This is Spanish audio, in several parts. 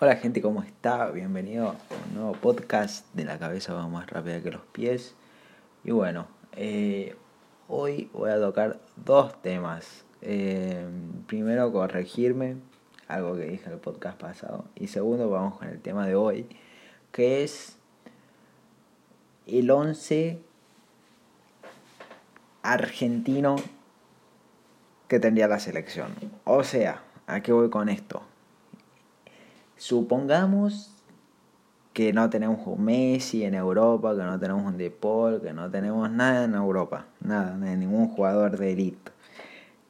Hola gente, ¿cómo está? Bienvenido a un nuevo podcast de la cabeza va más rápida que los pies. Y bueno, eh, hoy voy a tocar dos temas. Eh, primero, corregirme, algo que dije en el podcast pasado. Y segundo, vamos con el tema de hoy, que es el 11 argentino que tendría la selección. O sea, ¿a qué voy con esto? Supongamos que no tenemos un Messi en Europa, que no tenemos un De Paul, que no tenemos nada en Europa, nada, ningún jugador de élite.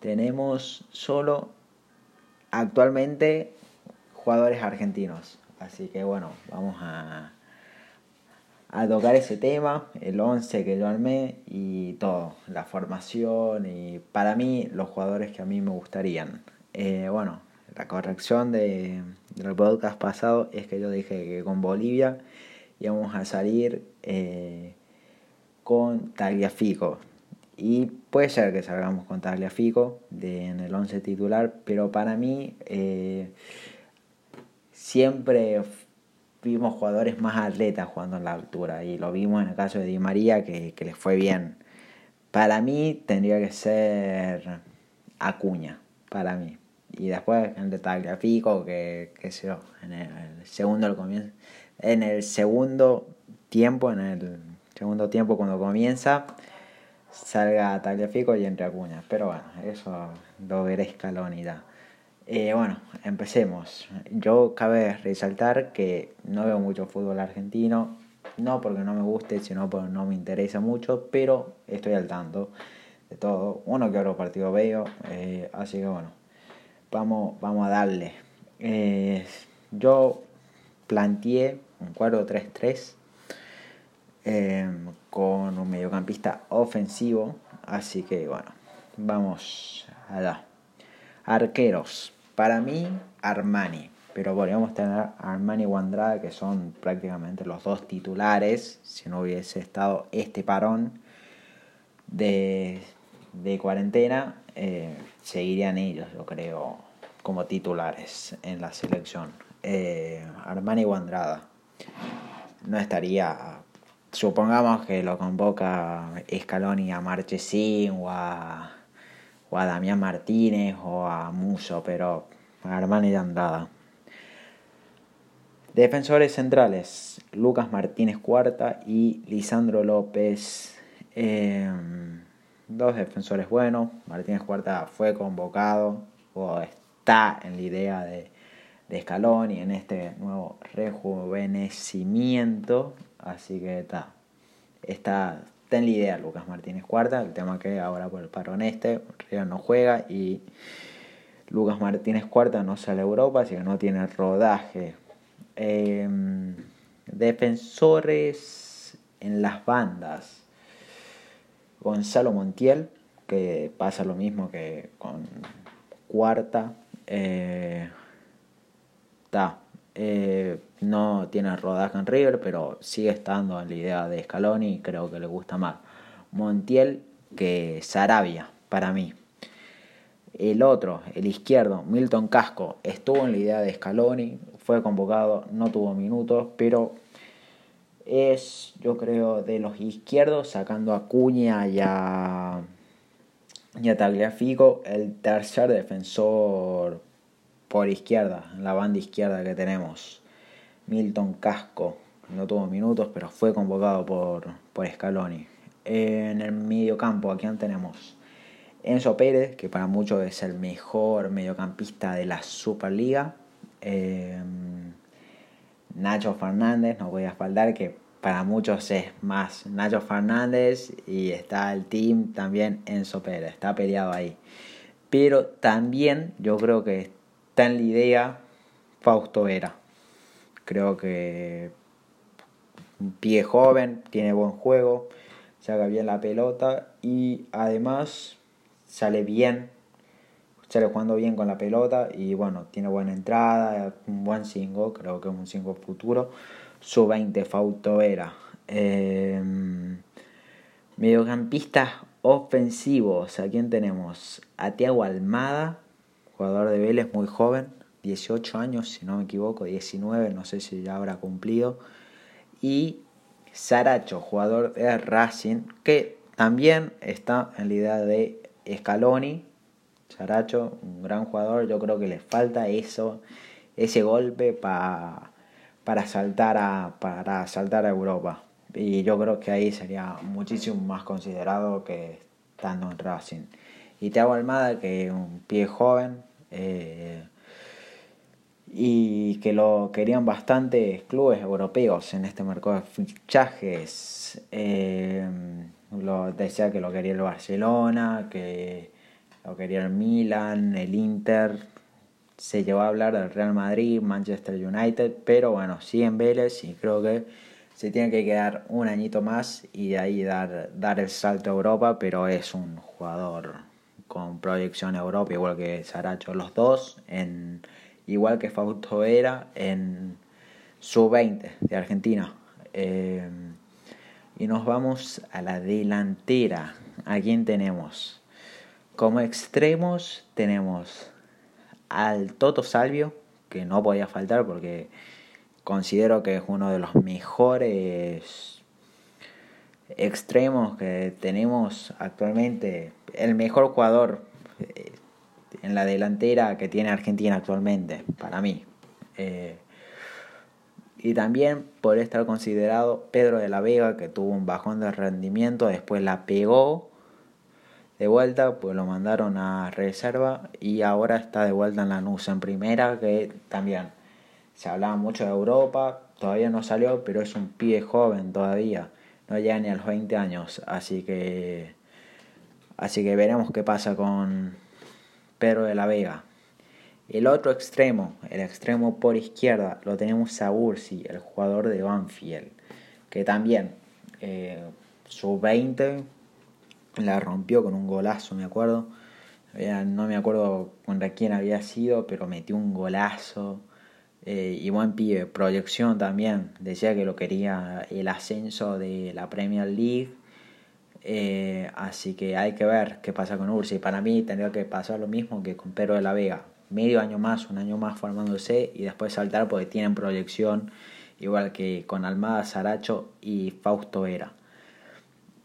Tenemos solo actualmente jugadores argentinos. Así que bueno, vamos a, a tocar ese tema, el 11 que yo armé y todo, la formación y para mí los jugadores que a mí me gustarían. Eh, bueno, la corrección de, del podcast pasado es que yo dije que con Bolivia íbamos a salir eh, con Tagliafico. Y puede ser que salgamos con Tagliafico en el 11 titular, pero para mí eh, siempre vimos jugadores más atletas jugando en la altura y lo vimos en el caso de Di María que, que les fue bien. Para mí tendría que ser Acuña, para mí y después en el Tagliafico, que, que sé yo, en el, segundo comienzo, en el segundo tiempo, en el segundo tiempo cuando comienza, salga Tagliafico y entre Acuña. Pero bueno, eso lo veré da. Eh, bueno, empecemos. Yo cabe resaltar que no veo mucho fútbol argentino, no porque no me guste, sino porque no me interesa mucho, pero estoy al tanto de todo. Uno que otro partido veo, eh, así que bueno, vamos, vamos a darle. Eh, yo planteé un 4-3-3 eh, con un mediocampista ofensivo. Así que bueno, vamos a dar. Arqueros. Para mí, Armani. Pero podríamos tener Armani y Andrada, que son prácticamente los dos titulares, si no hubiese estado este parón de, de cuarentena eh, seguirían ellos, yo creo, como titulares en la selección. Eh, Armani Andrada no estaría. Supongamos que lo convoca Scaloni a Marchesín o a, o a Damián Martínez o a Muso, pero Armani Andrada. Defensores centrales: Lucas Martínez Cuarta y Lisandro López. Eh, dos defensores buenos. Martínez Cuarta fue convocado o está en la idea de, de Escalón y en este nuevo rejuvenecimiento. Así que está, está, en la idea Lucas Martínez Cuarta. El tema que ahora por el parón este, Río no juega y Lucas Martínez Cuarta no sale a Europa, así que no tiene rodaje. Em, defensores en las bandas. Gonzalo Montiel, que pasa lo mismo que con Cuarta. Eh, eh, no tiene rodaje en River, pero sigue estando en la idea de Scaloni creo que le gusta más. Montiel que Sarabia, para mí. El otro, el izquierdo, Milton Casco, estuvo en la idea de Scaloni, fue convocado, no tuvo minutos, pero es, yo creo, de los izquierdos, sacando a Cuña y a, y a Tagliafico, el tercer defensor por izquierda, en la banda izquierda que tenemos. Milton Casco, no tuvo minutos, pero fue convocado por, por Scaloni. En el mediocampo, aquí tenemos Enzo Pérez, que para muchos es el mejor mediocampista de la Superliga. Eh, Nacho Fernández, no voy a faltar, que para muchos es más Nacho Fernández y está el team también Enzo Pérez, está peleado ahí. Pero también yo creo que está en la idea Fausto Vera. Creo que un pie joven, tiene buen juego, saca bien la pelota y además sale bien sale jugando bien con la pelota y bueno, tiene buena entrada, un buen 5, creo que es un 5 futuro. Su 20 Fautovera. Eh, mediocampistas ofensivos, ¿a quién tenemos? A Tiago Almada, jugador de Vélez muy joven, 18 años, si no me equivoco, 19, no sé si ya habrá cumplido. Y Saracho, jugador de Racing, que también está en la idea de Scaloni. Saracho, un gran jugador, yo creo que le falta eso, ese golpe para para saltar a para saltar a Europa. Y yo creo que ahí sería muchísimo más considerado que estando en Racing. Y Thiago Almada que es un pie joven eh, y que lo querían bastantes clubes europeos en este mercado de fichajes. Eh, lo decía que lo quería el Barcelona que lo quería el Milan el Inter se llevó a hablar del Real Madrid, Manchester United, pero bueno, sí en Vélez y creo que se tiene que quedar un añito más y de ahí dar, dar el salto a Europa, pero es un jugador con proyección a Europa, igual que Saracho, los dos, en, igual que Fausto Vera en sub-20 de Argentina. Eh, y nos vamos a la delantera. ¿A quién tenemos? Como extremos tenemos al Toto Salvio, que no podía faltar porque considero que es uno de los mejores extremos que tenemos actualmente, el mejor jugador eh, en la delantera que tiene Argentina actualmente, para mí. Eh, y también por estar considerado Pedro de la Vega, que tuvo un bajón de rendimiento, después la pegó de vuelta, pues lo mandaron a reserva y ahora está de vuelta en la NUS en primera, que también se hablaba mucho de Europa, todavía no salió, pero es un pibe joven todavía, no llega ni a los 20 años, así que así que veremos qué pasa con Pedro de la Vega. El otro extremo, el extremo por izquierda, lo tenemos a Ursi, el jugador de Banfield, que también eh, su 20 la rompió con un golazo, me acuerdo. No me acuerdo contra quién había sido, pero metió un golazo. Eh, y buen pibe, proyección también. Decía que lo quería el ascenso de la Premier League. Eh, así que hay que ver qué pasa con Ursi. Para mí tendría que pasar lo mismo que con Pedro de la Vega. Medio año más, un año más formándose y después saltar porque tienen proyección. Igual que con Almada Saracho y Fausto Vera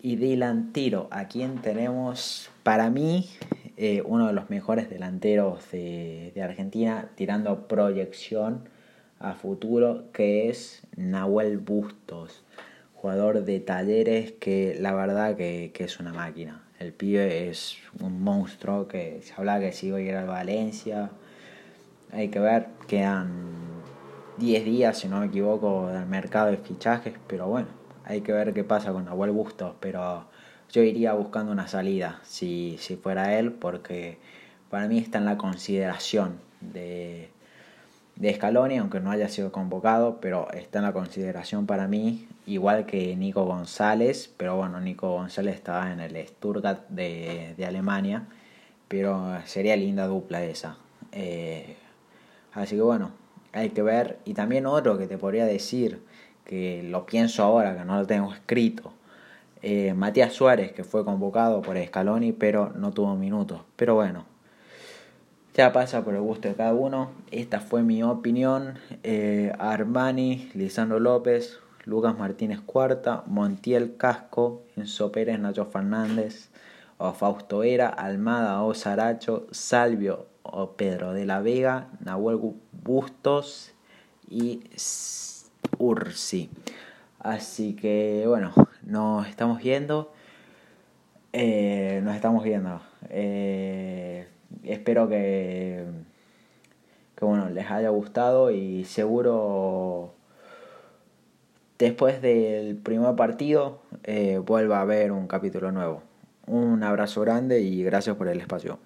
y delantero. ¿A quién tenemos? Para mí, eh, uno de los mejores delanteros de, Argentina, tirando proyección a futuro, que es Nahuel Bustos, jugador de talleres que la verdad que, es una máquina. El pibe es un monstruo que se habla que si hoy era Valencia. Hay que ver, quedan 10 días, si no me equivoco, del mercado de fichajes, pero bueno hay que ver qué pasa con Nahuel Bustos, pero yo iría buscando una salida si, si fuera él, porque para mí está en la consideración de, de Scaloni, aunque no haya sido convocado, pero está en la consideración para mí, igual que Nico González, pero bueno, Nico González estaba en el Stuttgart de, de Alemania, pero sería linda dupla esa. Eh, así que bueno, hay que ver. Y también otro que te podría decir, que lo pienso ahora, que no lo tengo escrito. Eh, Matías Suárez, que fue convocado por Scaloni, pero no tuvo minutos. Pero bueno, ya pasa por el gusto de cada uno. Esta fue mi opinión. Eh, Armani, Lisandro López, Lucas Martínez Cuarta, Montiel Casco, Enzo Pérez, Nacho Fernández, o Fausto Era, Almada o Saracho, Salvio o Pedro de la Vega, Nahuel Bustos y Ursi. Así que bueno, nos estamos viendo. Eh, nos estamos viendo. Eh, espero que, que bueno, les haya gustado y seguro después del primer partido eh, vuelva a haber un capítulo nuevo. Un abrazo grande y gracias por el espacio.